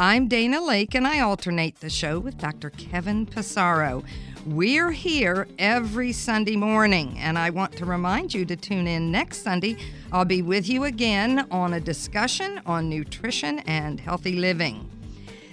I'm Dana Laake, and I alternate the show with Dr. Kevin Passero. We're here every Sunday morning, and I want to remind you to tune in next Sunday. I'll be with you again on a discussion on nutrition and healthy living.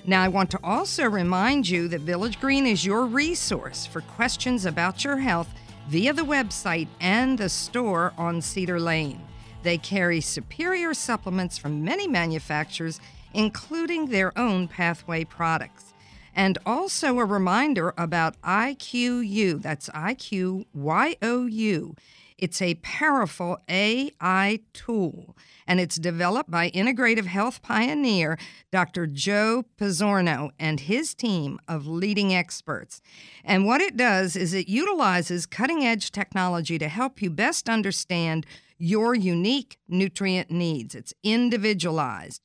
Now, I want to also remind you that Village Green is your resource for questions about your health via the website and the store on Cedar Lane. They carry superior supplements from many manufacturers, including their own pathway products. And also a reminder about IQYOU, that's IQYOU. It's a powerful AI tool, and it's developed by integrative health pioneer Dr. Joe Pizzorno and his team of leading experts. And what it does is it utilizes cutting edge technology to help you best understand your unique nutrient needs. It's individualized.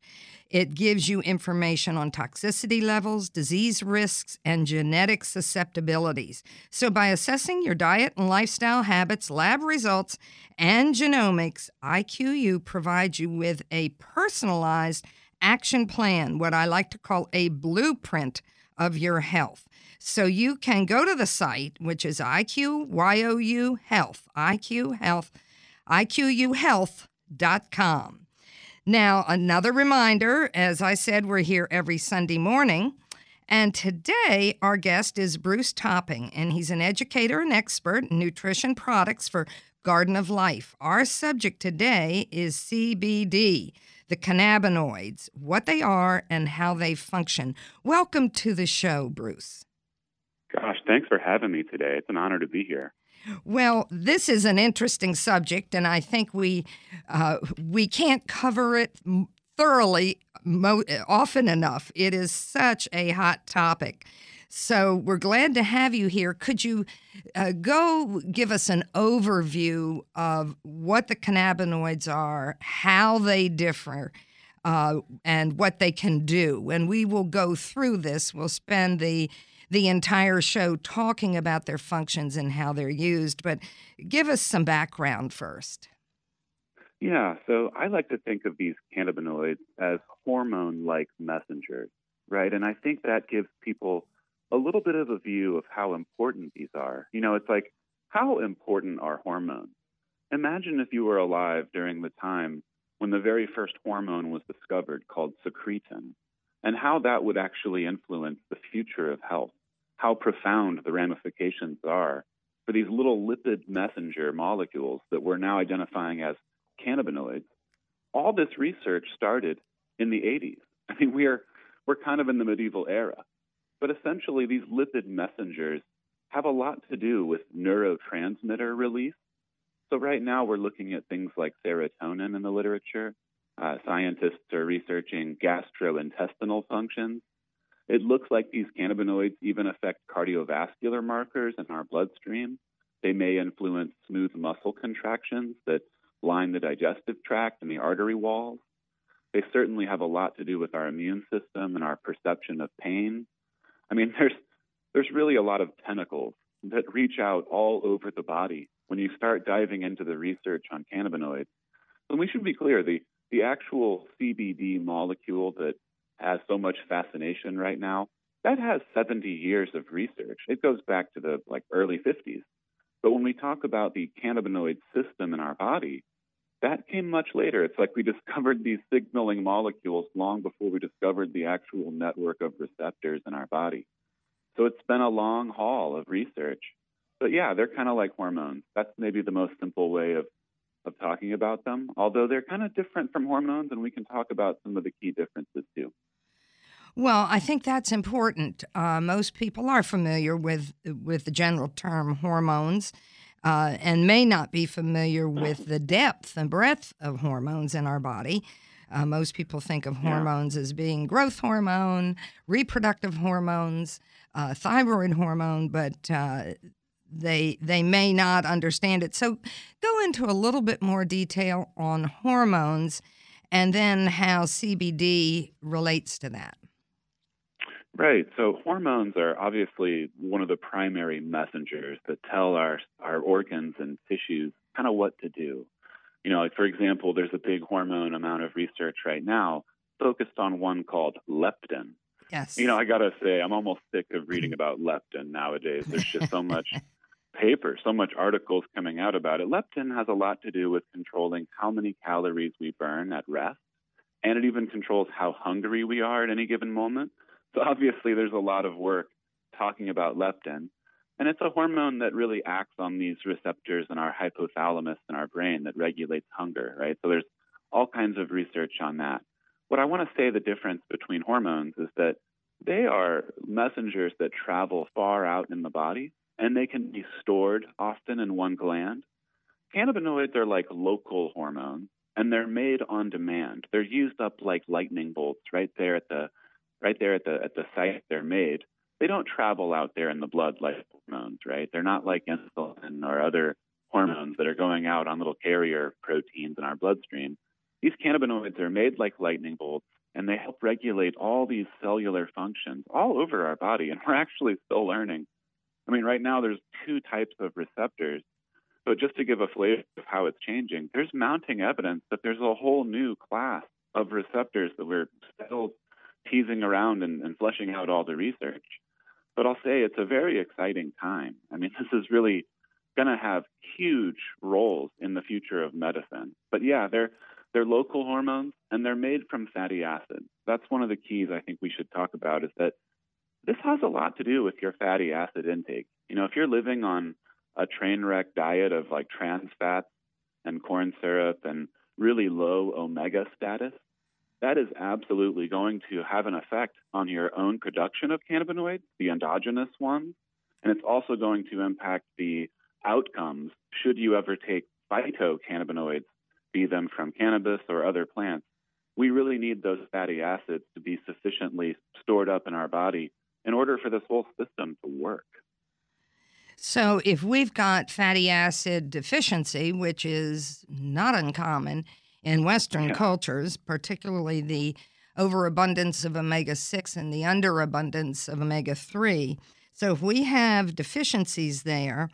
It gives you information on toxicity levels, disease risks, and genetic susceptibilities. So, by assessing your diet and lifestyle habits, lab results, and genomics, IQYOU provides you with a personalized action plan, what I like to call a blueprint of your health. So you can go to the site, which is IQYOU Health, IQ Health, IQYOUhealth.com. Now, another reminder as I said, we're here every Sunday morning. And today, our guest is Bruce Topping, and he's an educator and expert in nutrition products for Garden of Life. Our subject today is CBD, the cannabinoids, what they are, and how they function. Welcome to the show, Bruce. Gosh, thanks for having me today. It's an honor to be here. Well, this is an interesting subject, and I think we uh, we can't cover it thoroughly mo- often enough. It is such a hot topic. So we're glad to have you here. Could you uh, go give us an overview of what the cannabinoids are, how they differ, uh, and what they can do? And we will go through this. We'll spend the the entire show talking about their functions and how they're used. But give us some background first. Yeah, so I like to think of these cannabinoids as hormone like messengers, right? And I think that gives people a little bit of a view of how important these are. You know, it's like, how important are hormones? Imagine if you were alive during the time when the very first hormone was discovered called secretin, and how that would actually influence the future of health how profound the ramifications are for these little lipid messenger molecules that we're now identifying as cannabinoids. All this research started in the 80s. I mean, we are we're kind of in the medieval era, but essentially these lipid messengers have a lot to do with neurotransmitter release. So right now we're looking at things like serotonin in the literature. Uh, scientists are researching gastrointestinal functions. It looks like these cannabinoids even affect cardiovascular markers in our bloodstream. They may influence smooth muscle contractions that line the digestive tract and the artery walls. They certainly have a lot to do with our immune system and our perception of pain. I mean, there's there's really a lot of tentacles that reach out all over the body when you start diving into the research on cannabinoids. And we should be clear, the the actual CBD molecule that has so much fascination right now, that has 70 years of research. It goes back to the like early 50s. But when we talk about the cannabinoid system in our body, that came much later. It's like we discovered these signaling molecules long before we discovered the actual network of receptors in our body. So it's been a long haul of research. But yeah, they're kind of like hormones. That's maybe the most simple way of of talking about them, although they're kind of different from hormones, and we can talk about some of the key differences too. Well, I think that's important. Uh, most people are familiar with with the general term hormones, uh, and may not be familiar with the depth and breadth of hormones in our body. Uh, most people think of hormones yeah. as being growth hormone, reproductive hormones, uh, thyroid hormone, but uh, they they may not understand it. So, go into a little bit more detail on hormones, and then how CBD relates to that. Right. So hormones are obviously one of the primary messengers that tell our our organs and tissues kind of what to do. You know, like for example, there's a big hormone amount of research right now focused on one called leptin. Yes. You know, I got to say I'm almost sick of reading about leptin nowadays. There's just so much paper, so much articles coming out about it. Leptin has a lot to do with controlling how many calories we burn at rest, and it even controls how hungry we are at any given moment. So obviously, there's a lot of work talking about leptin. And it's a hormone that really acts on these receptors in our hypothalamus in our brain that regulates hunger, right? So there's all kinds of research on that. What I want to say the difference between hormones is that they are messengers that travel far out in the body and they can be stored often in one gland. Cannabinoids are like local hormones and they're made on demand. They're used up like lightning bolts right there at the right there at the at the site they're made, they don't travel out there in the blood like hormones, right? They're not like insulin or other hormones that are going out on little carrier proteins in our bloodstream. These cannabinoids are made like lightning bolts and they help regulate all these cellular functions all over our body. And we're actually still learning. I mean, right now there's two types of receptors. So just to give a flavor of how it's changing, there's mounting evidence that there's a whole new class of receptors that we're still teasing around and, and fleshing out all the research. But I'll say it's a very exciting time. I mean, this is really going to have huge roles in the future of medicine. But yeah, they're they're local hormones and they're made from fatty acids. That's one of the keys I think we should talk about is that this has a lot to do with your fatty acid intake. You know, if you're living on a train wreck diet of like trans fats and corn syrup and really low omega status, that is absolutely going to have an effect on your own production of cannabinoids, the endogenous ones, and it's also going to impact the outcomes should you ever take phytocannabinoids, be them from cannabis or other plants. We really need those fatty acids to be sufficiently stored up in our body in order for this whole system to work. So, if we've got fatty acid deficiency, which is not uncommon, in Western yeah. cultures, particularly the overabundance of omega 6 and the underabundance of omega 3. So, if we have deficiencies there,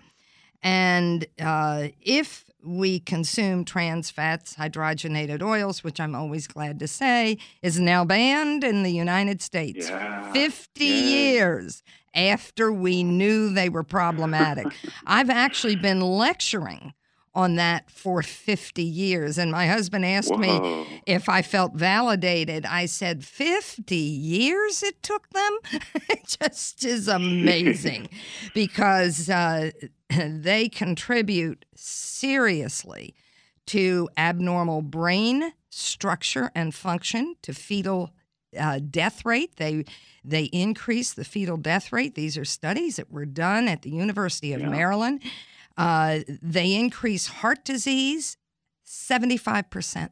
and uh, if we consume trans fats, hydrogenated oils, which I'm always glad to say is now banned in the United States. Yeah. 50 yeah. years after we knew they were problematic. I've actually been lecturing on that for 50 years. And my husband asked Whoa. me if I felt validated. I said, 50 years it took them? it just is amazing because uh, they contribute seriously to abnormal brain structure and function, to fetal uh, death rate. They they increase the fetal death rate. These are studies that were done at the University of yeah. Maryland. Uh, they increase heart disease 75%.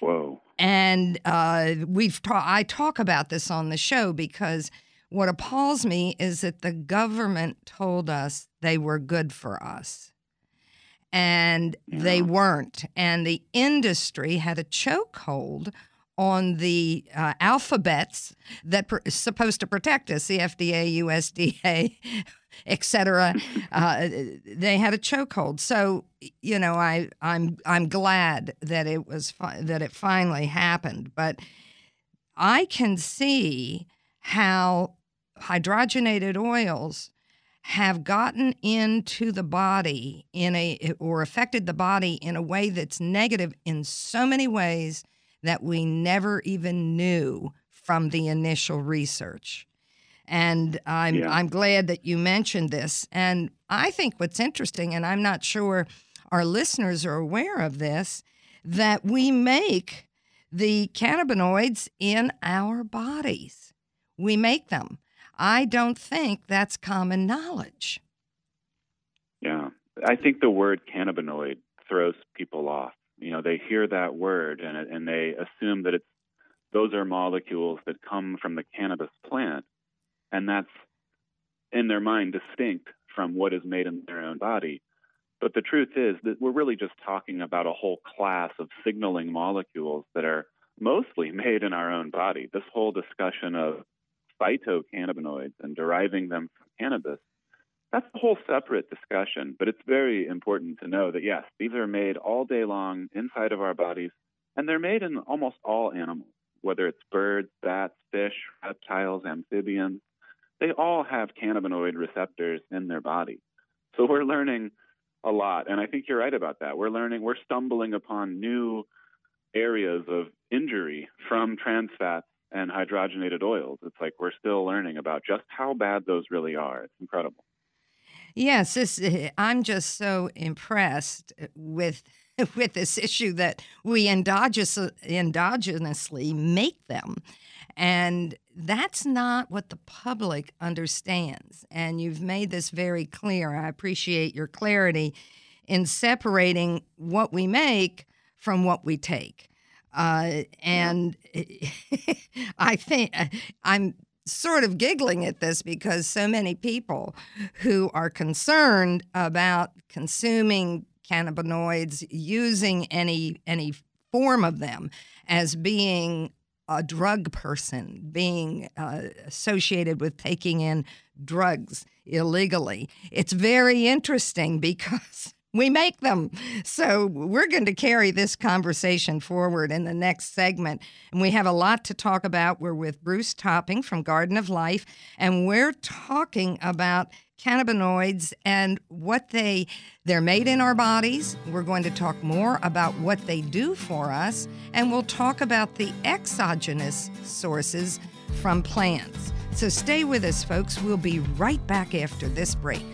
Whoa. And uh, we've ta- I talk about this on the show because what appalls me is that the government told us they were good for us. And yeah. they weren't. And the industry had a chokehold on the uh, alphabets that pr- supposed to protect us the FDA, USDA, etc. Uh, they had a chokehold. So you know, I I'm I'm glad that it was fi- that it finally happened. But I can see how hydrogenated oils have gotten into the body in a or affected the body in a way that's negative in so many ways that we never even knew from the initial research. And I'm yeah. I'm glad that you mentioned this. And I think what's interesting, and I'm not sure our listeners are aware of this, that we make the cannabinoids in our bodies. We make them. I don't think that's common knowledge. Yeah. I think the word cannabinoid throws people off. You know, they hear that word and and they assume that it's those are molecules that come from the cannabis plant and that's in their mind distinct from what is made in their own body. But the truth is that we're really just talking about a whole class of signaling molecules that are mostly made in our own body. This whole discussion of phytocannabinoids and deriving them from cannabis, that's a whole separate discussion. But it's very important to know that, yes, these are made all day long inside of our bodies, and they're made in almost all animals, whether it's birds, bats, fish, reptiles, amphibians. They all have cannabinoid receptors in their body. So we're learning a lot. And I think you're right about that. We're learning, we're stumbling upon new areas of injury from trans fats and hydrogenated oils. It's like we're still learning about just how bad those really are. It's incredible. Yes, this, I'm just so impressed with with this issue that we endogenous, endogenously make them. And that's not what the public understands. And you've made this very clear. I appreciate your clarity in separating what we make from what we take. Uh, and I think I'm sort of giggling at this because so many people who are concerned about consuming cannabinoids, using any any form of them as being a drug person, being uh, associated with taking in drugs illegally. It's very interesting because we make them. So we're going to carry this conversation forward in the next segment. And we have a lot to talk about. We're with Bruce Topping from Garden of Life, and we're talking about cannabinoids and what they they're made in our bodies. We're going to talk more about what they do for us, and we'll talk about the exogenous sources from plants. So stay with us folks. We'll be right back after this break.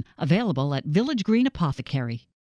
available at Village Green Apothecary.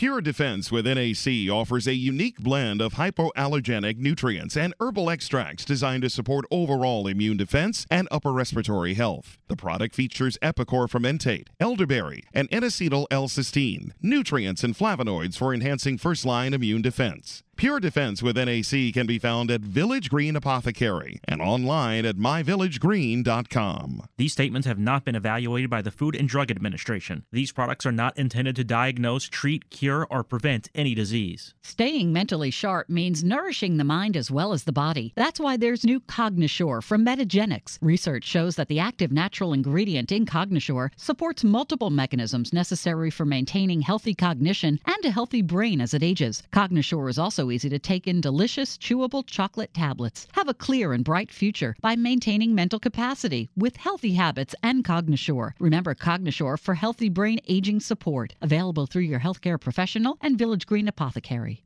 Pure Defense with NAC offers a unique blend of hypoallergenic nutrients and herbal extracts designed to support overall immune defense and upper respiratory health. The product features Epicor fermentate, elderberry, and N-acetyl L-cysteine, nutrients and flavonoids for enhancing first-line immune defense. Pure Defense with NAC can be found at Village Green Apothecary and online at myvillagegreen.com. These statements have not been evaluated by the Food and Drug Administration. These products are not intended to diagnose, treat, cure, or prevent any disease. Staying mentally sharp means nourishing the mind as well as the body. That's why there's new Cognisure from Metagenics. Research shows that the active natural ingredient in Cognisure supports multiple mechanisms necessary for maintaining healthy cognition and a healthy brain as it ages. Cognisure is also easy to take in delicious, chewable chocolate tablets. Have a clear and bright future by maintaining mental capacity with healthy habits and Cognisure. Remember Cognisure for healthy brain aging support. Available through your healthcare professional and Village Green Apothecary.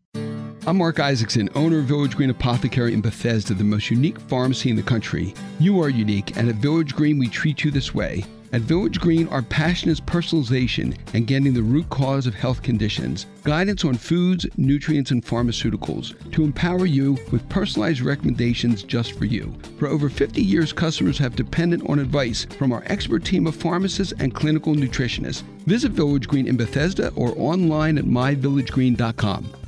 I'm Mark Isaacson, owner of Village Green Apothecary in Bethesda, the most unique pharmacy in the country. You are unique, and at Village Green, we treat you this way. At Village Green, our passion is personalization and getting the root cause of health conditions. Guidance on foods, nutrients, and pharmaceuticals to empower you with personalized recommendations just for you. For over 50 years, customers have depended on advice from our expert team of pharmacists and clinical nutritionists. Visit Village Green in Bethesda or online at myvillagegreen.com.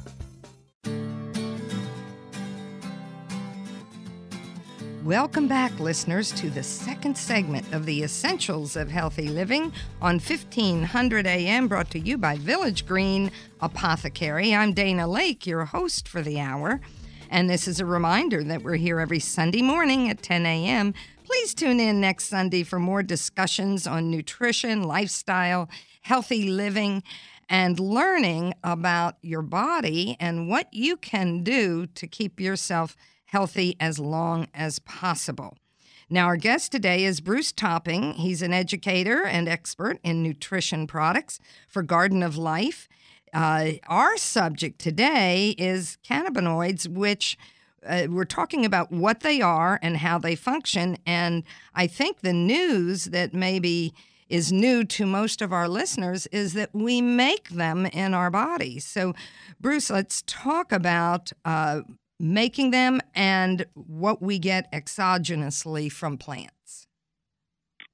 Welcome back, listeners, to the second segment of the Essentials of Healthy Living on 1500 AM, brought to you by Village Green Apothecary. I'm Dana Laake, your host for the hour. And this is a reminder that we're here every Sunday morning at 10 a.m. Please tune in next Sunday for more discussions on nutrition, lifestyle, healthy living, and learning about your body and what you can do to keep yourself healthy as long as possible. Now, our guest today is Bruce Topping. He's an educator and expert in nutrition products for Garden of Life. Uh, our subject today is cannabinoids, which uh, we're talking about what they are and how they function. And I think the news that maybe is new to most of our listeners is that we make them in our bodies. So, Bruce, let's talk about uh, making them and what we get exogenously from plants.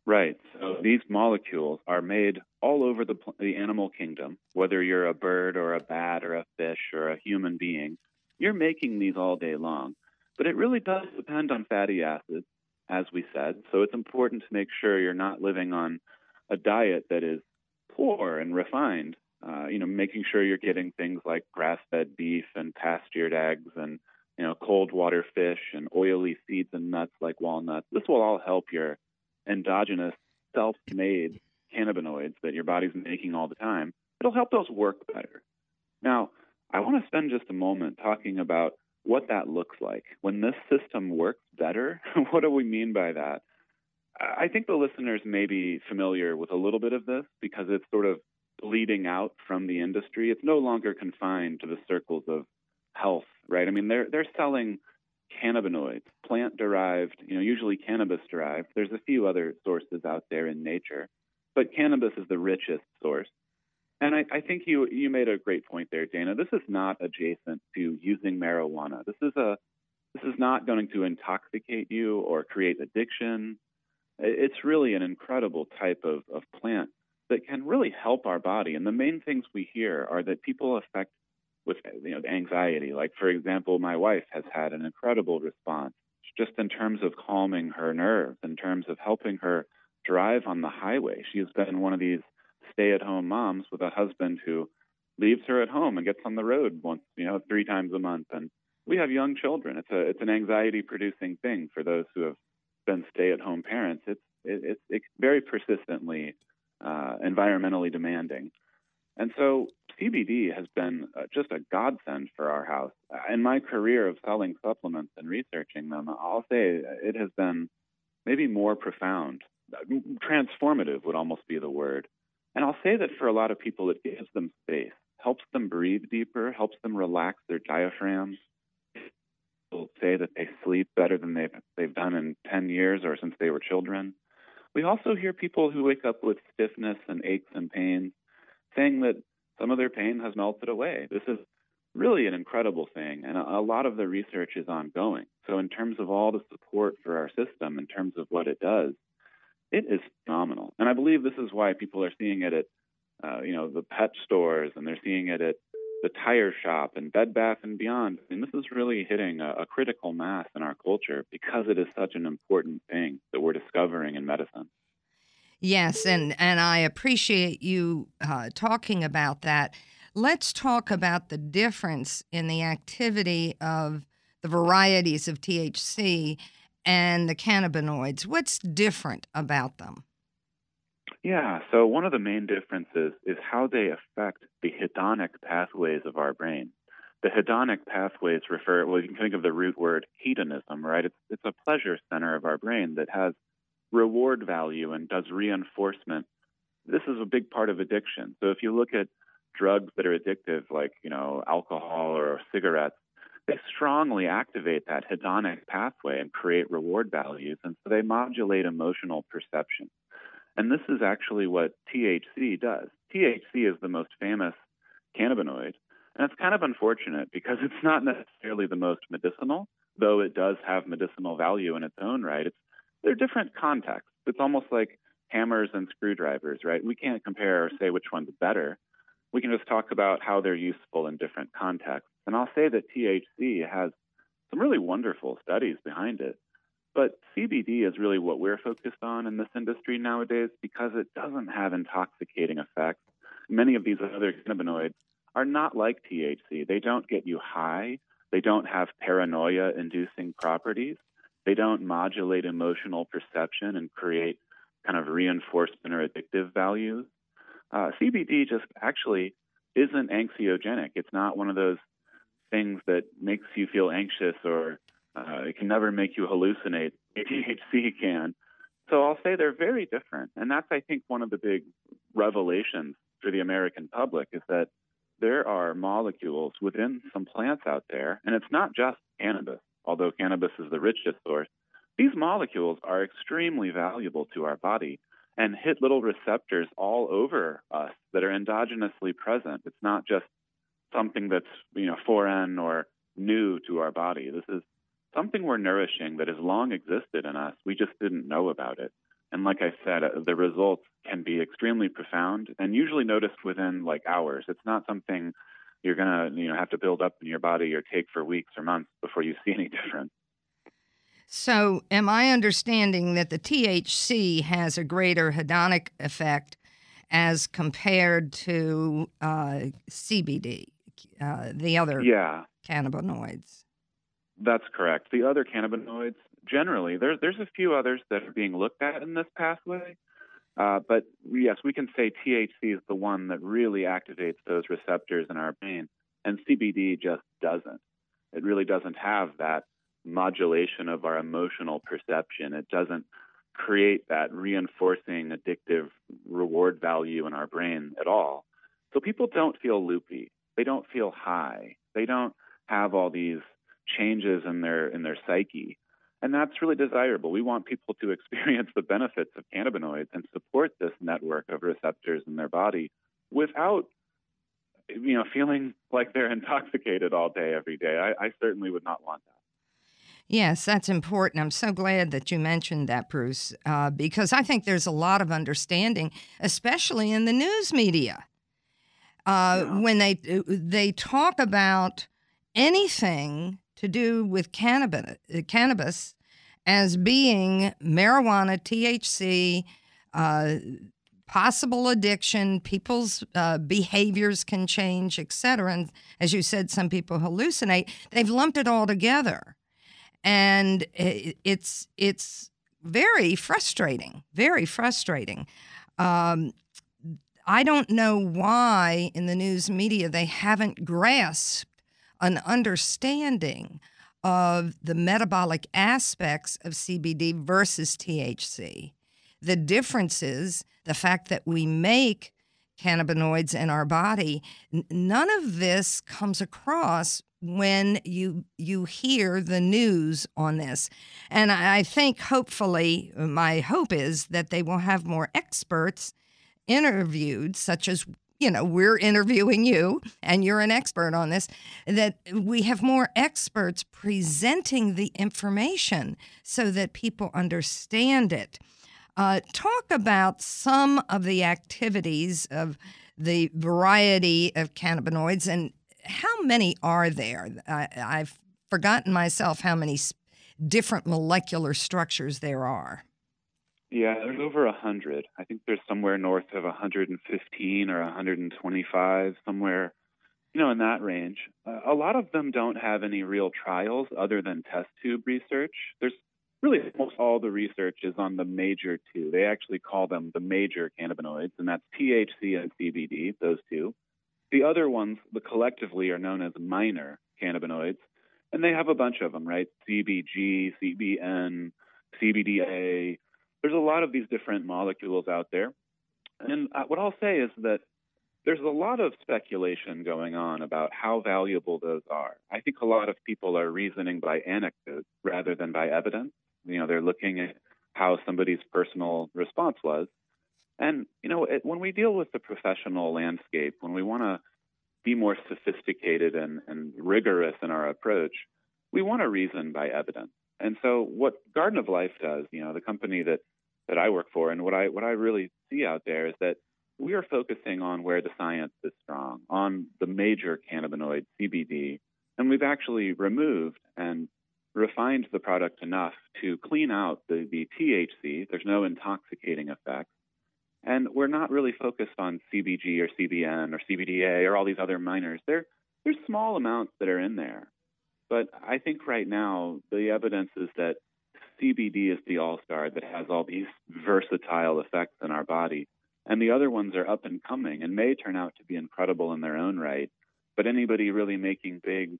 Right. So these molecules are made all over the, the animal kingdom, whether you're a bird or a bat or a fish or a human being, you're making these all day long. But it really does depend on fatty acids, as we said. So it's important to make sure you're not living on a diet that is poor and refined. Uh, you know, making sure you're getting things like grass-fed beef and pastured eggs and you know, cold water fish and oily seeds and nuts like walnuts. This will all help your endogenous self-made cannabinoids that your body's making all the time. It'll help those work better. Now, I want to spend just a moment talking about what that looks like. When this system works better, what do we mean by that? I think the listeners may be familiar with a little bit of this because it's sort of bleeding out from the industry. It's no longer confined to the circles of health, right? I mean, they're they're selling cannabinoids, plant derived, you know, usually cannabis derived. There's a few other sources out there in nature, but cannabis is the richest source. And I, I think you you made a great point there, Dana. This is not adjacent to using marijuana. This is a this is not going to intoxicate you or create addiction. It's really an incredible type of, of plant that can really help our body. And the main things we hear are that people affect with you know anxiety. Like for example, my wife has had an incredible response just in terms of calming her nerves, in terms of helping her drive on the highway. She's been one of these stay-at-home moms with a husband who leaves her at home and gets on the road once, you know, three times a month. And we have young children. It's a it's an anxiety-producing thing for those who have been stay-at-home parents. It's it, it's, it's very persistently uh, environmentally demanding. And so CBD has been uh, just a godsend for our house. In my career of selling supplements and researching them, I'll say it has been maybe more profound. Transformative would almost be the word. And I'll say that for a lot of people, it gives them space, helps them breathe deeper, helps them relax their diaphragms. People say that they sleep better than they've, they've done in 10 years or since they were children. We also hear people who wake up with stiffness and aches and pains saying that some of their pain has melted away. This is really an incredible thing, and a, lot of the research is ongoing. So, in terms of all the support for our system, in terms of what it does, it is phenomenal. And I believe this is why people are seeing it at, uh, you know, the pet stores, and they're seeing it at the tire shop and Bed Bath and Beyond. And this is really hitting a, a critical mass in our culture because it is such an important thing that we're discovering in medicine. Yes, and, and I appreciate you uh, talking about that. Let's talk about the difference in the activity of the varieties of THC and the cannabinoids. What's different about them? Yeah, so one of the main differences is how they affect the hedonic pathways of our brain. The hedonic pathways refer, well, you can think of the root word hedonism, right? It's, it's a pleasure center of our brain that has reward value and does reinforcement. This is a big part of addiction. So if you look at drugs that are addictive, like you know alcohol or cigarettes, they strongly activate that hedonic pathway and create reward values, and so they modulate emotional perception. And this is actually what THC does. THC is the most famous cannabinoid, and it's kind of unfortunate because it's not necessarily the most medicinal, though it does have medicinal value in its own right. It's they're different contexts. It's almost like hammers and screwdrivers, right? We can't compare or say which one's better. We can just talk about how they're useful in different contexts. And I'll say that THC has some really wonderful studies behind it. But CBD is really what we're focused on in this industry nowadays because it doesn't have intoxicating effects. Many of these other cannabinoids are not like THC. They don't get you high. They don't have paranoia inducing properties. They don't modulate emotional perception and create kind of reinforcement or addictive values. Uh, CBD just actually isn't anxiogenic. It's not one of those things that makes you feel anxious or uh, it can never make you hallucinate. THC can. So I'll say they're very different. And that's, I think, one of the big revelations for the American public is that there are molecules within some plants out there, and it's not just cannabis, although cannabis is the richest source. These molecules are extremely valuable to our body and hit little receptors all over us that are endogenously present. It's not just something that's you know foreign or new to our body. This is something we're nourishing that has long existed in us. We just didn't know about it. And like I said, uh, the results can be extremely profound and usually noticed within like hours. It's not something you're gonna you know have to build up in your body or take for weeks or months before you see any difference. So, am I understanding that the THC has a greater hedonic effect as compared to uh, CBD, uh, the other yeah. cannabinoids? That's correct. The other cannabinoids, generally, there's there's a few others that are being looked at in this pathway, uh, but yes, we can say THC is the one that really activates those receptors in our brain, and CBD just doesn't. It really doesn't have that modulation of our emotional perception. It doesn't create that reinforcing addictive reward value in our brain at all. So people don't feel loopy. They don't feel high. They don't have all these changes in their in their psyche. And that's really desirable. We want people to experience the benefits of cannabinoids and support this network of receptors in their body without you know feeling like they're intoxicated all day every day. I, I certainly would not want that. Yes, that's important. I'm so glad that you mentioned that, Bruce, uh, because I think there's a lot of understanding, especially in the news media, uh, yeah. when they they talk about anything to do with cannabis, cannabis as being marijuana, THC, uh, possible addiction, people's uh, behaviors can change, etc. And as you said, some people hallucinate. They've lumped it all together and it's it's very frustrating, very frustrating. Um, I don't know why in the news media they haven't grasped an understanding of the metabolic aspects of CBD versus THC. The differences, the fact that we make cannabinoids in our body, none of this comes across when you you hear the news on this. And I think hopefully my hope is that they will have more experts interviewed such as you know we're interviewing you and you're an expert on this that we have more experts presenting the information so that people understand it uh, talk about some of the activities of the variety of cannabinoids and how many are there? I, I've forgotten myself how many different molecular structures there are. Yeah, there's over a hundred. I think there's somewhere north of 115 or 125, somewhere, you know, in that range. Uh, a lot of them don't have any real trials other than test tube research. There's really almost all the research is on the major two. They actually call them the major cannabinoids, and that's THC and CBD, those two. The other ones, the collectively, are known as minor cannabinoids, and they have a bunch of them, right? CBG, CBN, CBDA. There's a lot of these different molecules out there. And what I'll say is that there's a lot of speculation going on about how valuable those are. I think a lot of people are reasoning by anecdote rather than by evidence. You know, they're looking at how somebody's personal response was. And, you know, it, when we deal with the professional landscape, when we want to be more sophisticated and, and rigorous in our approach, we want to reason by evidence. And so, what Garden of Life does, you know, the company that, that I work for, and what I what I really see out there is that we are focusing on where the science is strong, on the major cannabinoid CBD, and we've actually removed and refined the product enough to clean out the, the THC. There's no intoxicating effects. And we're not really focused on CBG or CBN or CBDA or all these other minors. There, there's small amounts that are in there. But I think right now the evidence is that CBD is the all star that has all these versatile effects in our body. And the other ones are up and coming and may turn out to be incredible in their own right. But anybody really making big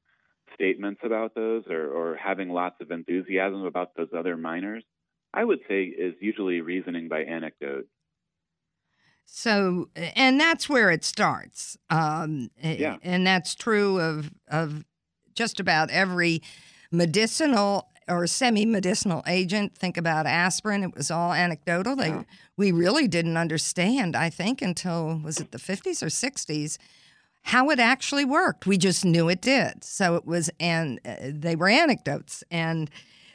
statements about those or, or having lots of enthusiasm about those other minors, I would say is usually reasoning by anecdote. So, and that's where it starts. Um, yeah. And that's true of, of just about every medicinal or semi-medicinal agent. Think about aspirin; it was all anecdotal. They Yeah. we really didn't understand, I think, until was it the 50s or 60s, how it actually worked. We just knew it did. So it was, and uh, they were anecdotes, and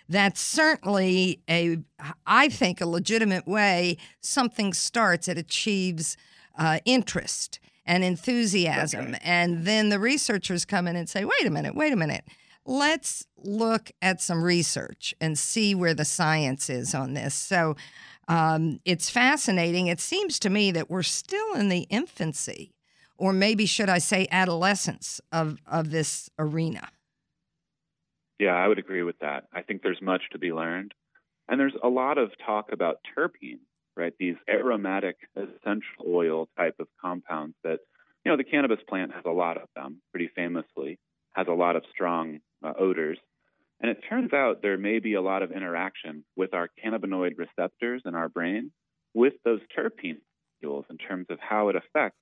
that's certainly a, I think, a legitimate way something starts. It achieves uh, interest and enthusiasm, and then the researchers come in and say, "Wait a minute, wait a minute." Let's look at some research and see where the science is on this. So um, it's fascinating. It seems to me that we're still in the infancy, or maybe should I say adolescence, of, of this arena. Yeah, I would agree with that. I think there's much to be learned. And there's a lot of talk about terpenes, right? These aromatic essential oil type of compounds that, you know, the cannabis plant has a lot of them, pretty famously, has a lot of strong uh, odors. And it turns out there may be a lot of interaction with our cannabinoid receptors in our brain with those terpene molecules in terms of how it affects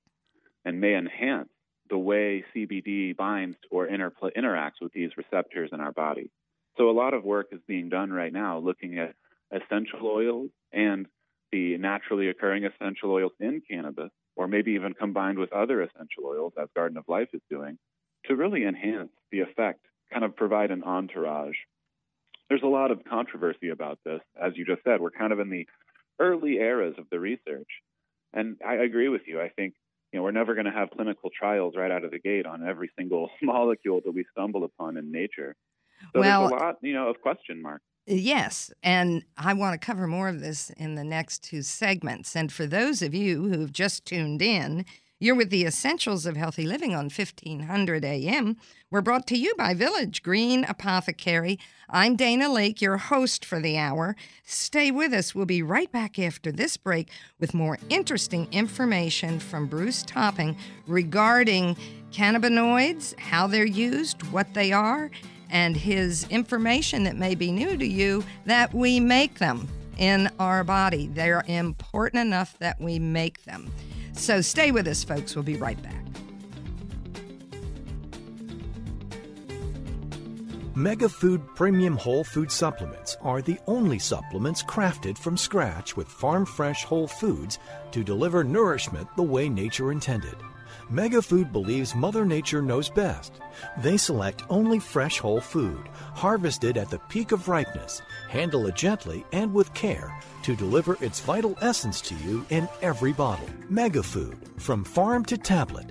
and may enhance the way CBD binds or inter- interacts with these receptors in our body. So a lot of work is being done right now looking at essential oils and the naturally occurring essential oils in cannabis, or maybe even combined with other essential oils, as Garden of Life is doing, to really enhance the effect, kind of provide an entourage. There's a lot of controversy about this. As you just said, we're kind of in the early eras of the research. And I agree with you. I think you know, we're never going to have clinical trials right out of the gate on every single molecule that we stumble upon in nature. So Well- there's a lot, you know, of question marks. Yes, and I want to cover more of this in the next two segments. And for those of you who've just tuned in, you're with the Essentials of Healthy Living on 1500 AM. We're brought to you by Village Green Apothecary. I'm Dana Laake, your host for the hour. Stay with us. We'll be right back after this break with more interesting information from Bruce Topping regarding cannabinoids, how they're used, what they are, and his information that may be new to you that we make them in our body. They're important enough that we make them. So stay with us, folks. We'll be right back. Mega Food Premium Whole Food Supplements are the only supplements crafted from scratch with farm fresh whole foods to deliver nourishment the way nature intended. Mega Food believes Mother Nature knows best. They select only fresh whole food, harvested at the peak of ripeness, handle it gently and with care to deliver its vital essence to you in every bottle. Mega Food, from farm to tablet.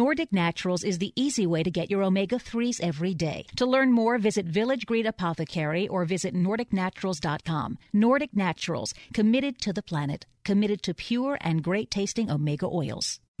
Nordic Naturals is the easy way to get your omega 3s every day. To learn more, visit Village Green Apothecary or visit NordicNaturals.com. Nordic Naturals, committed to the planet, committed to pure and great tasting omega oils.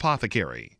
Apothecary.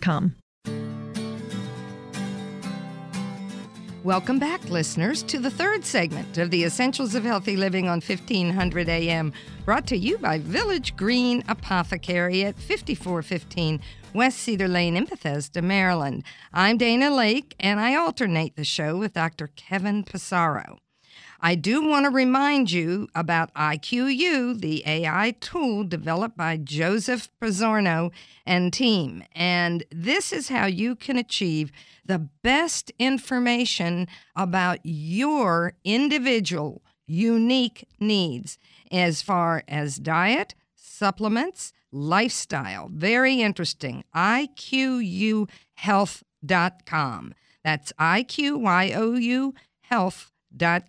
Welcome back, listeners, to the third segment of the Essentials of Healthy Living on 1500 AM, brought to you by Village Green Apothecary at 5415 West Cedar Lane in Bethesda, Maryland. I'm Dana Laake, and I alternate the show with Dr. Kevin Passero. I do want to remind you about IQYOU, the AI tool developed by Joseph Pizzorno and team. And this is how you can achieve the best information about your individual unique needs as far as diet, supplements, lifestyle. Very interesting. IQYOUhealth.com. That's IQYOU health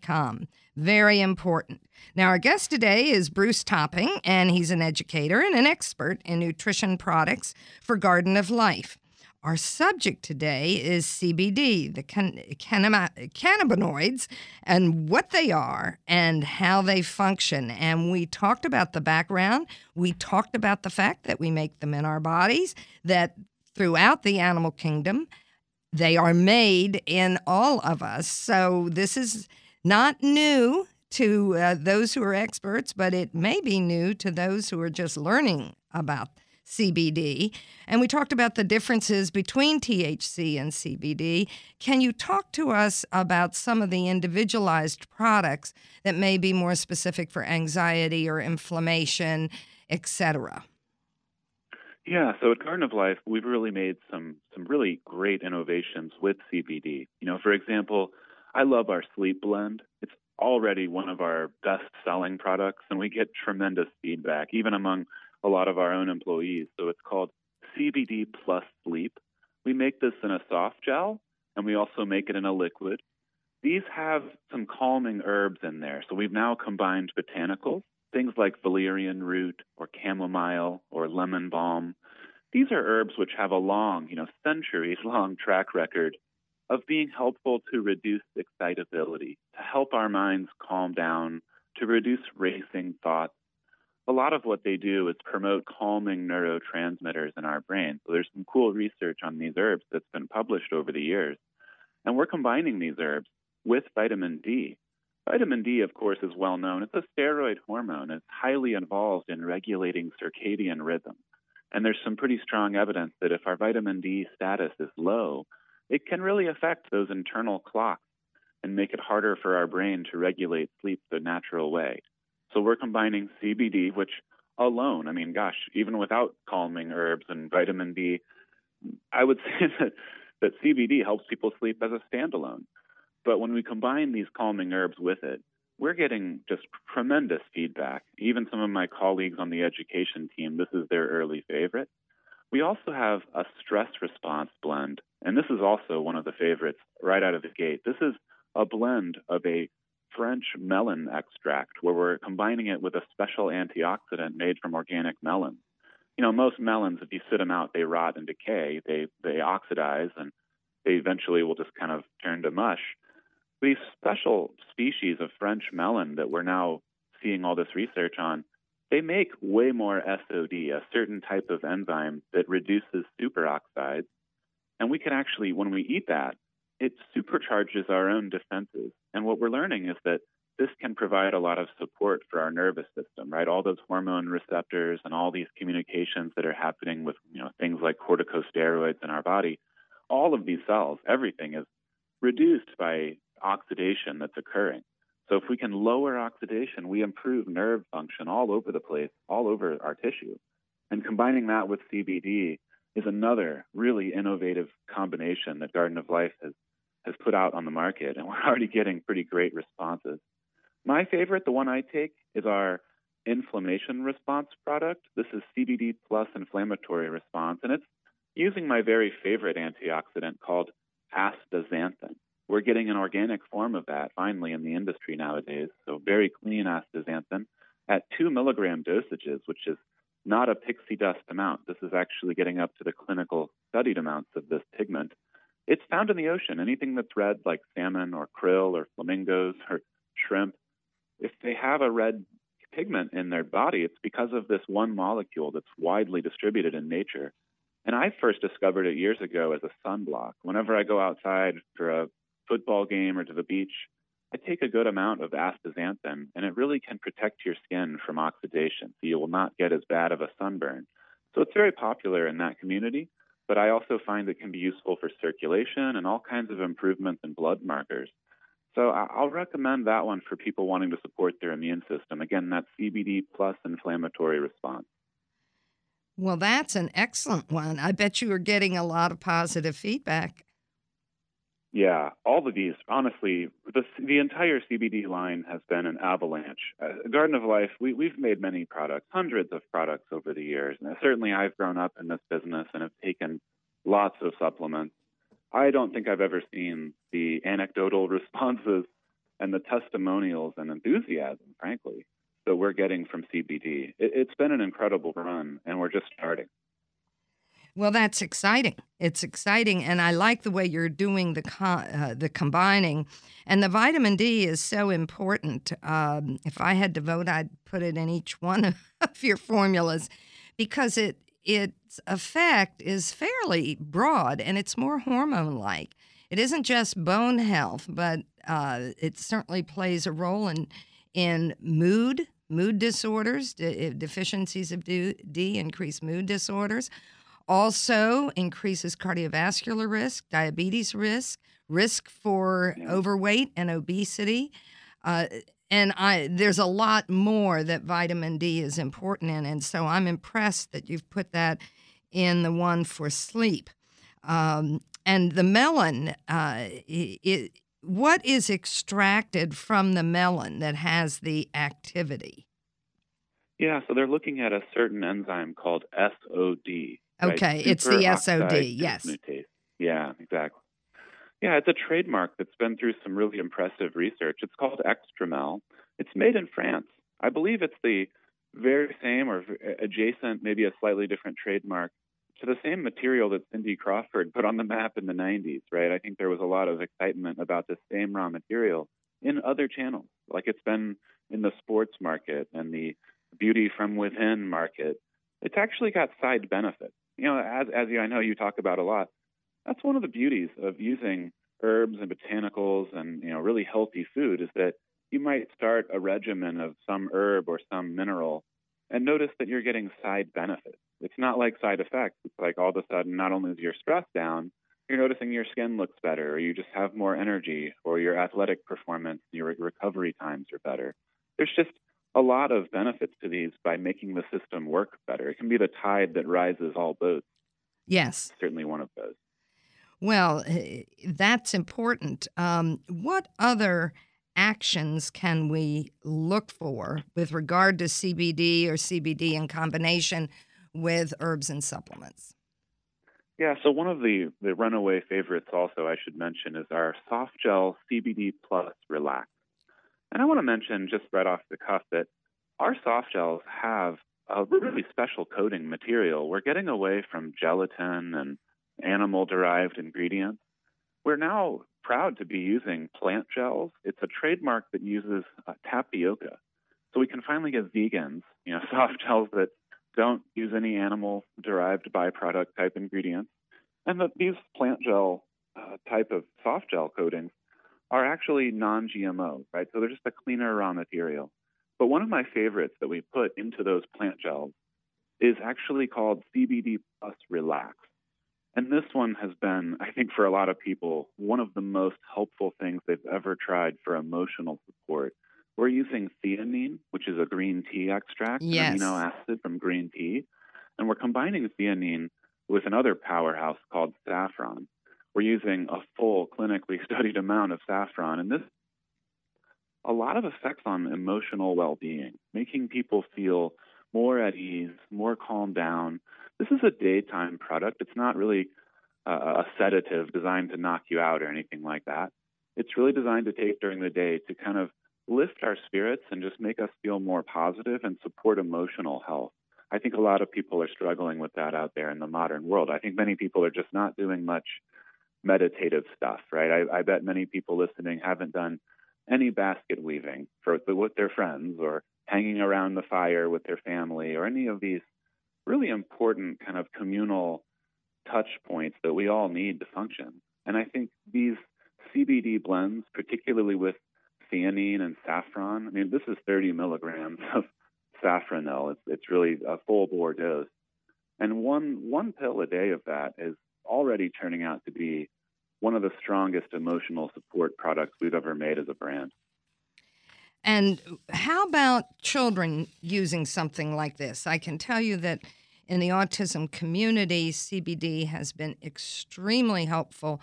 com. Very important. Now, our guest today is Bruce Topping, and he's an educator and an expert in nutrition products for Garden of Life. Our subject today is CBD, the can- cannabinoids, and what they are and how they function. And we talked about the background. We talked about the fact that we make them in our bodies, that throughout the animal kingdom, they are made in all of us. So this is not new to uh, those who are experts, but it may be new to those who are just learning about CBD. And we talked about the differences between THC and CBD. Can you talk to us about some of the individualized products that may be more specific for anxiety or inflammation, etc.? Yeah, so at Garden of Life, we've really made some some really great innovations with CBD. You know, for example, I love our sleep blend. It's already one of our best selling products, and we get tremendous feedback, even among a lot of our own employees. So it's called CBD Plus Sleep. We make this in a soft gel, and we also make it in a liquid. These have some calming herbs in there. So we've now combined botanicals things like valerian root or chamomile or lemon balm. These are herbs which have a long, you know, centuries long track record of being helpful to reduce excitability, to help our minds calm down, to reduce racing thoughts. A lot of what they do is promote calming neurotransmitters in our brain. So there's some cool research on these herbs that's been published over the years. And we're combining these herbs with vitamin D. Vitamin D, of course, is well known. It's a steroid hormone. It's highly involved in regulating circadian rhythm. And there's some pretty strong evidence that if our vitamin D status is low, it can really affect those internal clocks and make it harder for our brain to regulate sleep the natural way. So we're combining CBD, which alone, I mean, gosh, even without calming herbs and vitamin D, I would say that, that CBD helps people sleep as a standalone. But when we combine these calming herbs with it, we're getting just tremendous feedback. Even some of my colleagues on the education team, this is their early favorite. We also have a stress response blend, and this is also one of the favorites right out of the gate. This is a blend of a French melon extract where we're combining it with a special antioxidant made from organic melons. You know, most melons, if you sit them out, they rot and decay. They they oxidize, and they eventually will just kind of turn to mush. These special species of French melon that we're now seeing all this research on, they make way more SOD, a certain type of enzyme that reduces superoxides. And we can actually, when we eat that, it supercharges our own defenses. And what we're learning is that this can provide a lot of support for our nervous system, right? All those hormone receptors and all these communications that are happening with, you know, things like corticosteroids in our body. All of these cells, everything is reduced by oxidation that's occurring. So if we can lower oxidation, we improve nerve function all over the place, all over our tissue. And combining that with CBD is another really innovative combination that Garden of Life has, has put out on the market, and we're already getting pretty great responses. My favorite, the one I take, is our inflammation response product. This is CBD plus inflammatory response, and it's using my very favorite antioxidant called astaxanthin. We're getting an organic form of that finally in the industry nowadays. So very clean astaxanthin at two milligram dosages, which is not a pixie dust amount. This is actually getting up to the clinical studied amounts of this pigment. It's found in the ocean. Anything that's red, like salmon or krill or flamingos or shrimp, if they have a red pigment in their body, it's because of this one molecule that's widely distributed in nature. And I first discovered it years ago as a sunblock. Whenever I go outside for a football game or to the beach, I take a good amount of astaxanthin, and it really can protect your skin from oxidation, so you will not get as bad of a sunburn. So it's very popular in that community, but I also find it can be useful for circulation and all kinds of improvements in blood markers. So I'll recommend that one for people wanting to support their immune system. Again, that's CBD plus inflammatory response. Well, that's an excellent one. I bet you are getting a lot of positive feedback. Yeah, all of these, honestly, the, the entire CBD line has been an avalanche. Uh, Garden of Life, we, we've made many products, hundreds of products over the years. And certainly I've grown up in this business and have taken lots of supplements. I don't think I've ever seen the anecdotal responses and the testimonials and enthusiasm, frankly, that we're getting from CBD. It, it's been an incredible run, and we're just starting. Well, that's exciting. It's exciting, and I like the way you're doing the uh, the combining. And the vitamin D is so important. Um, if I had to vote, I'd put it in each one of your formulas because it its effect is fairly broad and it's more hormone like. It isn't just bone health, but uh, it certainly plays a role in in mood, mood disorders, de- deficiencies of D, D increase mood disorders also increases cardiovascular risk, diabetes risk, risk for yeah. overweight and obesity. Uh, and I, there's a lot more that vitamin D is important in. And so I'm impressed that you've put that in the one for sleep. Um, and the melon, uh, it, what is extracted from the melon that has the activity? Yeah, so they're looking at a certain enzyme called SOD, Okay, right? it's the SOD, yes. Yeah, exactly. Yeah, it's a trademark that's been through some really impressive research. It's called Extramel. It's made in France. I believe it's the very same or adjacent, maybe a slightly different trademark to the same material that Cindy Crawford put on the map in the 90s, right? I think there was a lot of excitement about the same raw material in other channels, like it's been in the sports market and the beauty from within market. It's actually got side benefits you know, as as you, I know you talk about a lot, that's one of the beauties of using herbs and botanicals and you know really healthy food is that you might start a regimen of some herb or some mineral and notice that you're getting side benefits. It's not like side effects. It's like all of a sudden, not only is your stress down, you're noticing your skin looks better, or you just have more energy, or your athletic performance, your recovery times are better. There's just a lot of benefits to these by making the system work better. It can be the tide that rises all boats. Yes. Certainly one of those. Well, eh, that's important. Um, what other actions can we look for with regard to CBD or CBD in combination with herbs and supplements? Yeah, so one of the, the runaway favorites also I should mention is our soft gel CBD Plus Relax. And I want to mention just right off the cuff that our soft gels have a really special coating material. We're getting away from gelatin and animal derived ingredients. We're now proud to be using plant gels. It's a trademark that uses uh, tapioca. So we can finally give vegans, you know, soft gels that don't use any animal derived byproduct type ingredients. And that these plant gel uh, type of soft gel coatings are actually non GMO, right? So they're just a cleaner raw material. But one of my favorites that we put into those plant gels is actually called CBD Plus Relax. And this one has been, I think, for a lot of people, one of the most helpful things they've ever tried for emotional support. We're using theanine, which is a green tea extract, yes. an amino acid from green tea, and we're combining theanine with another powerhouse called saffron. We're using a full clinically studied amount of saffron, and this a lot of effects on emotional well-being, making people feel more at ease, more calmed down. This is a daytime product. It's not really a sedative designed to knock you out or anything like that. It's really designed to take during the day to kind of lift our spirits and just make us feel more positive and support emotional health. I think a lot of people are struggling with that out there in the modern world. I think many people are just not doing much meditative stuff, right? I, I bet many people listening haven't done any basket weaving for with their friends or hanging around the fire with their family or any of these really important kind of communal touch points that we all need to function. And I think these CBD blends, particularly with theanine and saffron, I mean, this is 30 milligrams of safranal. It's, it's really a full bore dose. And one, one pill a day of that is already turning out to be one of the strongest emotional support products we've ever made as a brand. And how about children using something like this? I can tell you that in the autism community, CBD has been extremely helpful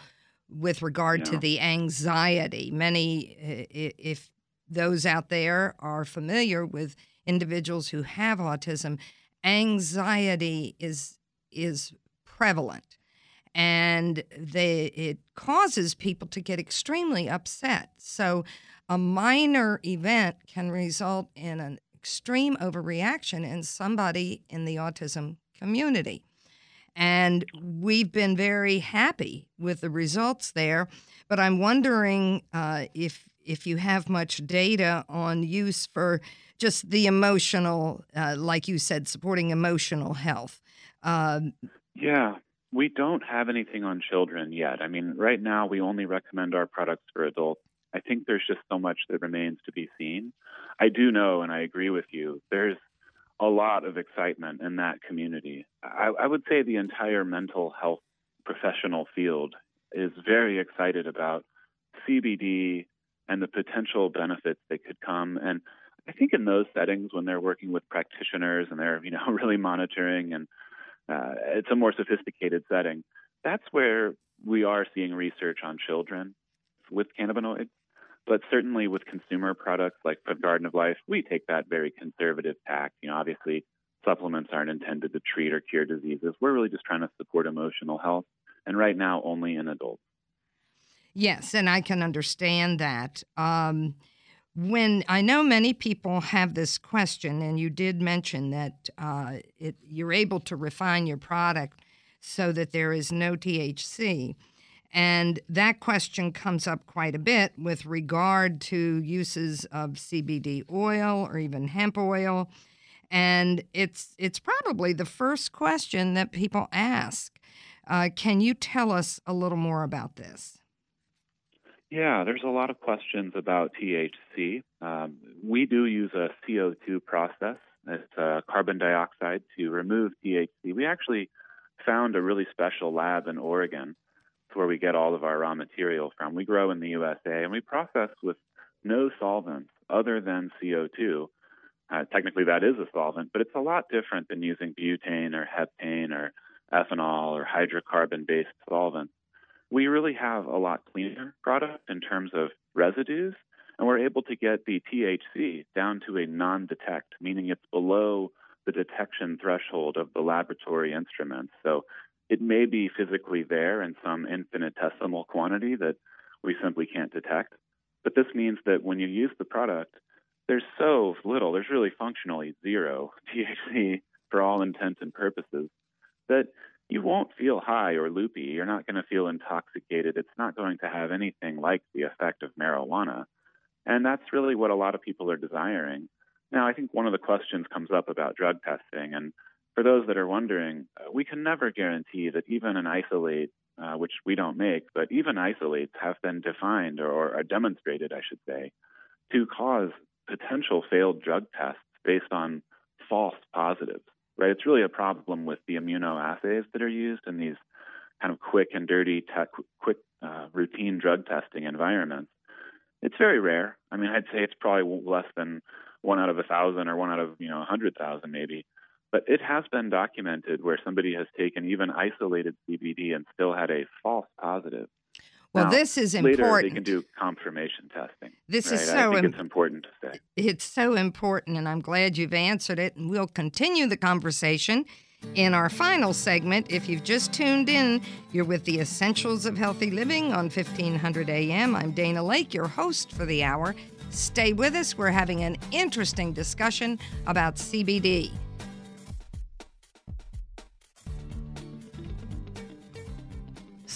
with regard yeah. to the anxiety. Many, if those out there are familiar with individuals who have autism, anxiety is is prevalent and they it causes people to get extremely upset. So a minor event can result in an extreme overreaction in somebody in the autism community. And we've been very happy with the results there. But I'm wondering uh, if if you have much data on use for just the emotional, uh, like you said, supporting emotional health. Um, yeah, we don't have anything on children yet. I mean, right now we only recommend our products for adults. I think there's just so much that remains to be seen. I do know, and I agree with you, there's a lot of excitement in that community. I, I would say the entire mental health professional field is very excited about CBD and the potential benefits that could come. And I think in those settings, when they're working with practitioners and they're you know really monitoring and uh, it's a more sophisticated setting. That's where we are seeing research on children with cannabinoids. But certainly with consumer products like the Garden of Life, we take that very conservative tack. You know, obviously supplements aren't intended to treat or cure diseases. We're really just trying to support emotional health, and right now only in adults. Yes, and I can understand that. Um, when I know many people have this question, and you did mention that uh, it, you're able to refine your product so that there is no THC. And that question comes up quite a bit with regard to uses of CBD oil or even hemp oil. And it's it's probably the first question that people ask. Uh, can you tell us a little more about this? Yeah, there's a lot of questions about THC. Um, we do use a CO2 process. It's uh, carbon dioxide to remove THC. We actually found a really special lab in Oregon It's where we get all of our raw material from. We grow in the USA and we process with no solvents other than CO2. Uh, technically, that is a solvent, but it's a lot different than using butane or heptane or ethanol or hydrocarbon based solvents we really have a lot cleaner product in terms of residues, and we're able to get the THC down to a non detect, meaning it's below the detection threshold of the laboratory instruments. So it may be physically there in some infinitesimal quantity that we simply can't detect. But this means that when you use the product, there's so little, there's really functionally zero THC for all intents and purposes that you won't feel high or loopy. You're not going to feel intoxicated. It's not going to have anything like the effect of marijuana. And that's really what a lot of people are desiring. Now, I think one of the questions comes up about drug testing. And for those that are wondering, uh, we can never guarantee that even an isolate, uh, which we don't make, but even isolates have been defined or, are demonstrated, I should say, to cause potential failed drug tests based on false positives right? It's really a problem with the immunoassays that are used in these kind of quick and dirty, tech, quick, uh, routine drug testing environments. It's very rare. I mean, I'd say it's probably less than one out of a thousand or one out of you know a hundred thousand maybe. But it has been documented where somebody has taken even isolated CBD and still had a false positive. Well, now, this is later important. They can do confirmation testing. This right? is I so think im- it's important to say. It's so important, and I'm glad you've answered it. And we'll continue the conversation in our final segment. If you've just tuned in, you're with the Essentials of Healthy Living on 1500 AM. I'm Dana Laake, your host for the hour. Stay with us. We're having an interesting discussion about CBD.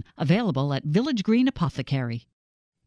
7 available at Village Green Apothecary.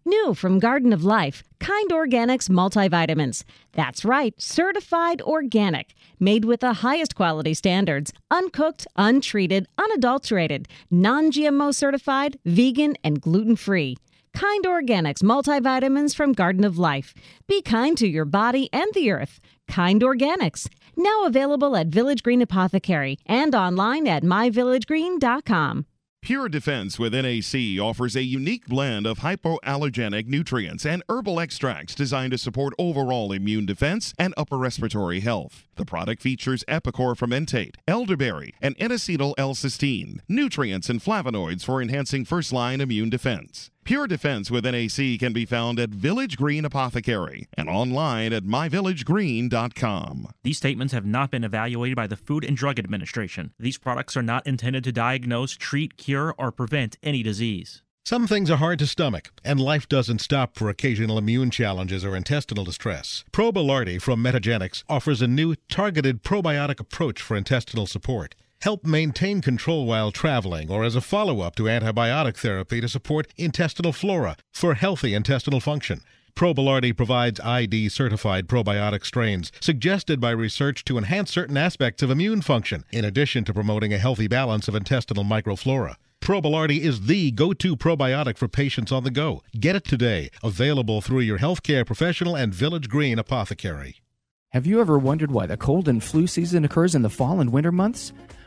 New from Garden of Life, Kind Organics multivitamins. That's right, certified organic, made with the highest quality standards, uncooked, untreated, unadulterated, non GMO certified, vegan, and gluten free. Kind Organics multivitamins from Garden of Life. Be kind to your body and the earth. Kind Organics. Now available at Village Green Apothecary and online at myvillagegreen.com. Pure Defense with NAC offers a unique blend of hypoallergenic nutrients and herbal extracts designed to support overall immune defense and upper respiratory health. The product features Epicor fermentate, elderberry, and N-acetyl L-cysteine, nutrients and flavonoids for enhancing first-line immune defense. Pure Defense with NAC can be found at Village Green Apothecary and online at myvillagegreen.com. These statements have not been evaluated by the Food and Drug Administration. These products are not intended to diagnose, treat, cure, or prevent any disease. Some things are hard to stomach, and life doesn't stop for occasional immune challenges or intestinal distress. Probilardi from Metagenics offers a new targeted probiotic approach for intestinal support. Help maintain control while traveling or as a follow up to antibiotic therapy to support intestinal flora for healthy intestinal function. Probilardi provides ID certified probiotic strains suggested by research to enhance certain aspects of immune function, in addition to promoting a healthy balance of intestinal microflora. Probilardi is the go to probiotic for patients on the go. Get it today, available through your healthcare professional and Village Green apothecary. Have you ever wondered why the cold and flu season occurs in the fall and winter months?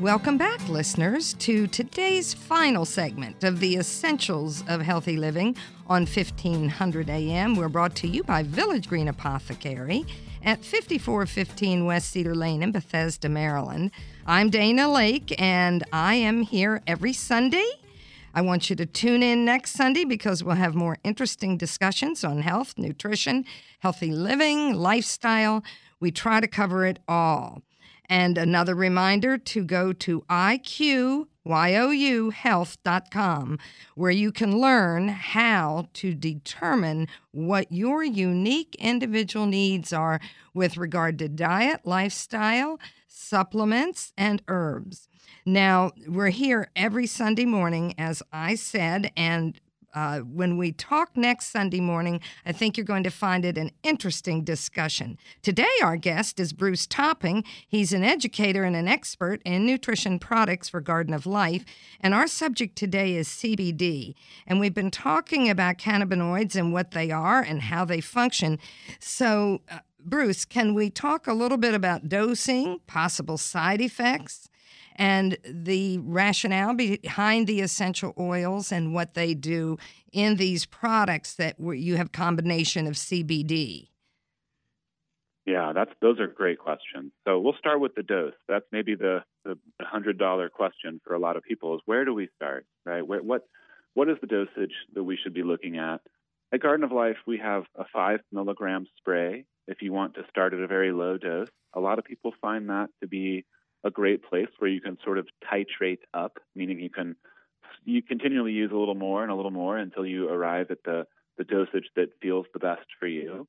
Welcome back, listeners, to today's final segment of the Essentials of Healthy Living on 1500 AM. We're brought to you by Village Green Apothecary at 5415 West Cedar Lane in Bethesda, Maryland. I'm Dana Laake, and I am here every Sunday. I want you to tune in next Sunday because we'll have more interesting discussions on health, nutrition, healthy living, lifestyle. We try to cover it all. And another reminder to go to youhealth.com, where you can learn how to determine what your unique individual needs are with regard to diet, lifestyle, supplements, and herbs. Now, we're here every Sunday morning, as I said, and uh, when we talk next Sunday morning, I think you're going to find it an interesting discussion. Today, our guest is Bruce Topping. He's an educator and an expert in nutrition products for Garden of Life. And our subject today is CBD. And we've been talking about cannabinoids and what they are and how they function. So, uh, Bruce, can we talk a little bit about dosing, possible side effects? And the rationale behind the essential oils and what they do in these products that you have combination of CBD? Yeah, that's those are great questions. So we'll start with the dose. That's maybe the the hundred dollar question for a lot of people is where do we start, right? Where, what what is the dosage that we should be looking at? At Garden of Life, we have a five milligram spray. If you want to start at a very low dose, a lot of people find that to be a great place where you can sort of titrate up, meaning you can you continually use a little more and a little more until you arrive at the the dosage that feels the best for you.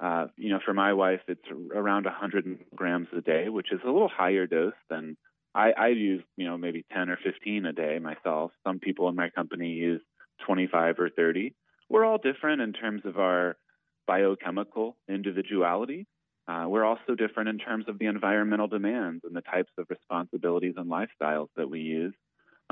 Uh, you know, for my wife, it's around 100 grams a day, which is a little higher dose than I, I use. You know, maybe 10 or 15 a day myself. Some people in my company use 25 or 30. We're all different in terms of our biochemical individuality. Uh, we're also different in terms of the environmental demands and the types of responsibilities and lifestyles that we use.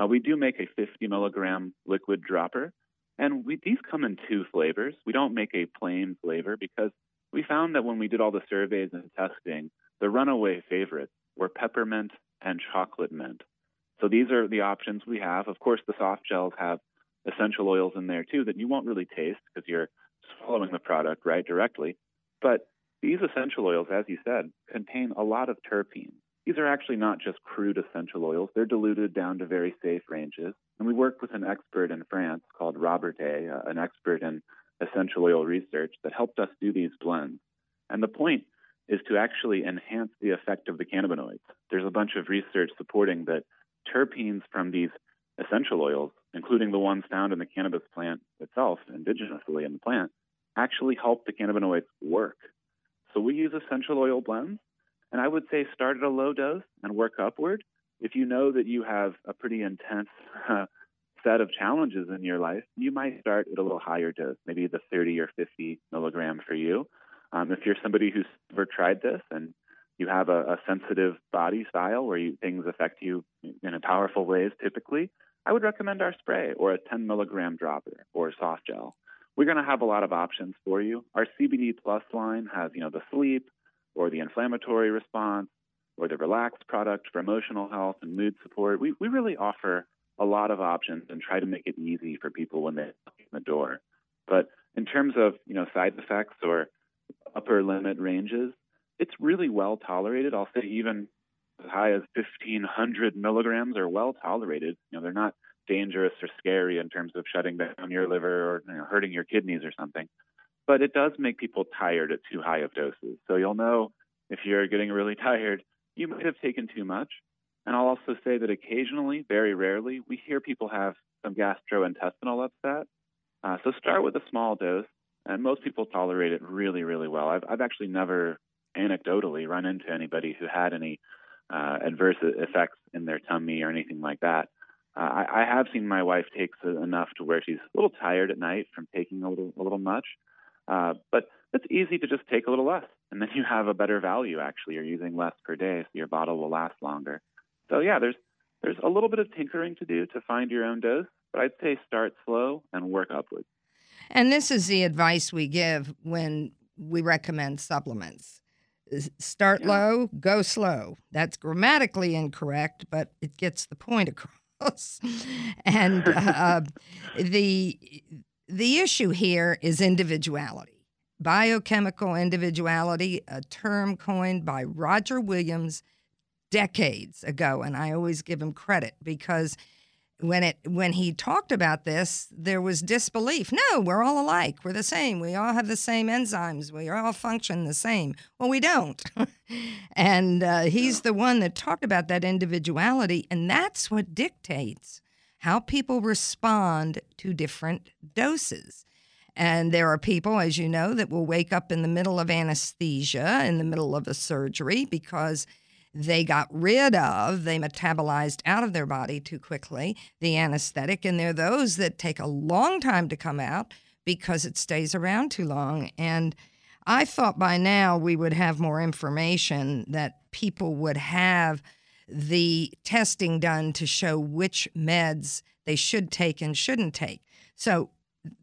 Uh, we do make a 50 milligram liquid dropper, and we, these come in two flavors. We don't make a plain flavor because we found that when we did all the surveys and testing, the runaway favorites were peppermint and chocolate mint. So these are the options we have. Of course, the soft gels have essential oils in there too that you won't really taste because you're swallowing the product right directly. But these essential oils, as you said, contain a lot of terpenes. These are actually not just crude essential oils, they're diluted down to very safe ranges. And we worked with an expert in France called Robert A., uh, an expert in essential oil research, that helped us do these blends. And the point is to actually enhance the effect of the cannabinoids. There's a bunch of research supporting that terpenes from these essential oils, including the ones found in the cannabis plant itself, indigenously in the plant, actually help the cannabinoids work. So we use essential oil blends, and I would say start at a low dose and work upward. If you know that you have a pretty intense uh, set of challenges in your life, you might start at a little higher dose, maybe the 30 or 50 milligram for you. Um, if you're somebody who's never tried this and you have a, a sensitive body style where you, things affect you in a powerful ways typically, I would recommend our spray or a 10 milligram dropper or soft gel we're going to have a lot of options for you. Our CBD Plus line has, you know, the sleep or the inflammatory response or the relaxed product for emotional health and mood support. We, we really offer a lot of options and try to make it easy for people when they walk in the door. But in terms of, you know, side effects or upper limit ranges, it's really well tolerated. I'll say even as high as 1500 milligrams are well tolerated. You know, they're not dangerous or scary in terms of shutting down your liver or you know, hurting your kidneys or something. But it does make people tired at too high of doses. So you'll know if you're getting really tired, you might have taken too much. And I'll also say that occasionally, very rarely, we hear people have some gastrointestinal upset. Uh, so start with a small dose, and most people tolerate it really, really well. I've, I've actually never anecdotally run into anybody who had any uh, adverse effects in their tummy or anything like that. Uh, I, I have seen my wife take enough to where she's a little tired at night from taking a little a little much, uh, but it's easy to just take a little less, and then you have a better value. Actually, you're using less per day, so your bottle will last longer. So yeah, there's there's a little bit of tinkering to do to find your own dose, but I'd say start slow and work upwards. And this is the advice we give when we recommend supplements. Start yeah. low, go slow. That's grammatically incorrect, but it gets the point across house. and uh, the the issue here is individuality, biochemical individuality, a term coined by Roger Williams decades ago, and I always give him credit because when it when he talked about this, there was disbelief. No, we're all alike. We're the same. We all have the same enzymes. We all function the same. Well, we don't. and uh, he's the one that talked about that individuality, and that's what dictates how people respond to different doses. And there are people, as you know, that will wake up in the middle of anesthesia, in the middle of a surgery, because they got rid of, they metabolized out of their body too quickly the anesthetic. And there are those that take a long time to come out because it stays around too long. And I thought by now we would have more information that people would have the testing done to show which meds they should take and shouldn't take. So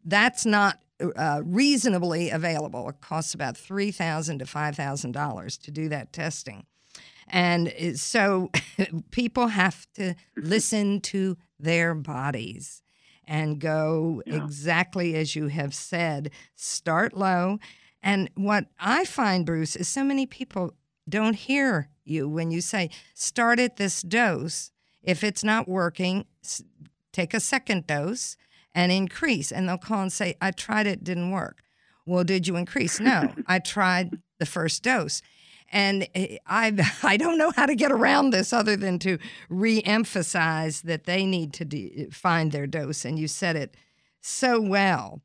that's not uh, reasonably available. It costs about three thousand to five thousand dollars to do that testing. And so people have to mm-hmm. listen to their bodies and go yeah. exactly as you have said start low. And what I find, Bruce, is so many people don't hear you when you say, start at this dose. If it's not working, take a second dose and increase. And they'll call and say, I tried it, didn't work. Well, did you increase? No, I tried the first dose. And I I don't know how to get around this other than to re-emphasize that they need to de- find their dose. And you said it so well.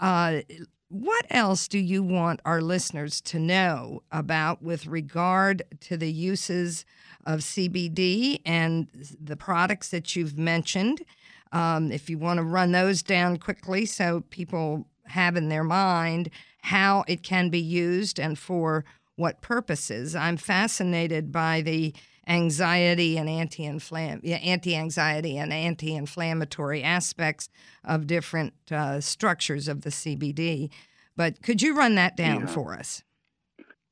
Uh, what else do you want our listeners to know about with regard to the uses of CBD and the products that you've mentioned? Um, if you want to run those down quickly so people have in their mind how it can be used and for what purposes. I'm fascinated by the anxiety and anti-anxiety and anti-inflammatory aspects of different uh, structures of the CBD. But could you run that down yeah. for us?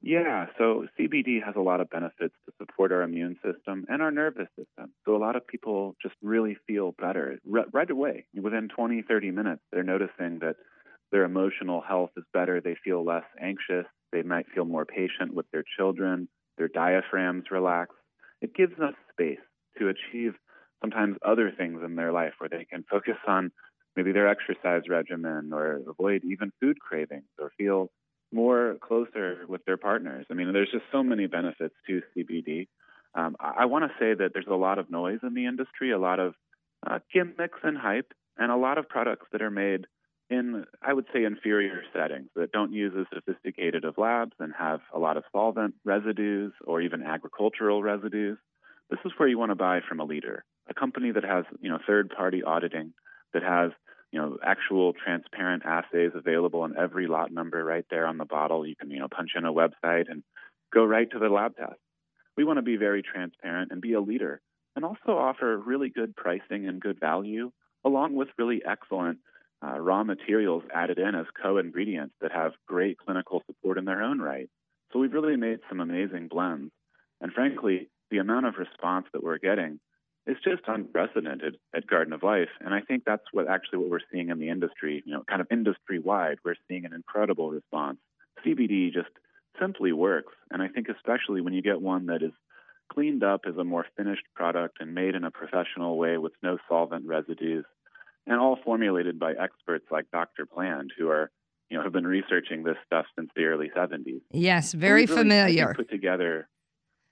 Yeah, so CBD has a lot of benefits to support our immune system and our nervous system. So a lot of people just really feel better right away. Within 20, 30 minutes, they're noticing that their emotional health is better. They feel less anxious. They might feel more patient with their children. Their diaphragms relax. It gives us space to achieve sometimes other things in their life where they can focus on maybe their exercise regimen or avoid even food cravings or feel more closer with their partners. I mean, there's just so many benefits to CBD. Um, I, I want to say that there's a lot of noise in the industry, a lot of uh, gimmicks and hype, and a lot of products that are made in, I would say, inferior settings that don't use as sophisticated of labs and have a lot of solvent residues or even agricultural residues. This is where you want to buy from a leader, a company that has, you know, third-party auditing, that has, you know, actual transparent assays available on every lot number right there on the bottle. You can, you know, punch in a website and go right to the lab test. We want to be very transparent and be a leader and also offer really good pricing and good value along with really excellent uh, raw materials added in as co ingredients that have great clinical support in their own right. So we've really made some amazing blends. And frankly, the amount of response that we're getting is just unprecedented at Garden of Life. And I think that's what actually what we're seeing in the industry, you know, kind of industry wide. We're seeing an incredible response. CBD just simply works. And I think especially when you get one that is cleaned up as a more finished product and made in a professional way with no solvent residues and all formulated by experts like Dr. Bland, who are you know have been researching this stuff since the early 70s. Yes, very really, familiar. Put together,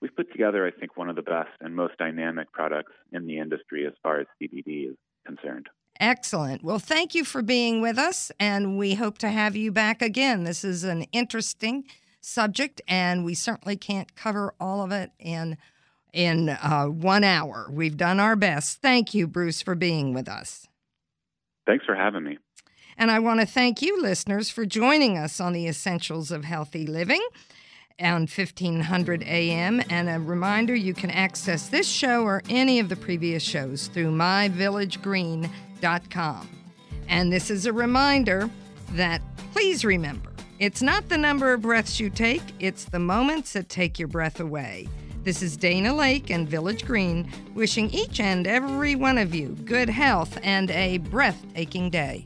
we've put together, I think, one of the best and most dynamic products in the industry as far as CBD is concerned. Excellent. Well, thank you for being with us, and we hope to have you back again. This is an interesting subject, and we certainly can't cover all of it in in uh, one hour. We've done our best. Thank you, Bruce, for being with us. Thanks for having me. And I want to thank you, listeners, for joining us on the Essentials of Healthy Living on 1500 AM. And a reminder you can access this show or any of the previous shows through myvillagegreen.com. And this is a reminder that please remember it's not the number of breaths you take, it's the moments that take your breath away. This is Dana Laake and Village Green wishing each and every one of you good health and a breathtaking day.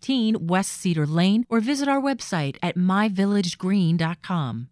5415 West Cedar Lane or visit our website at myvillagegreen.com.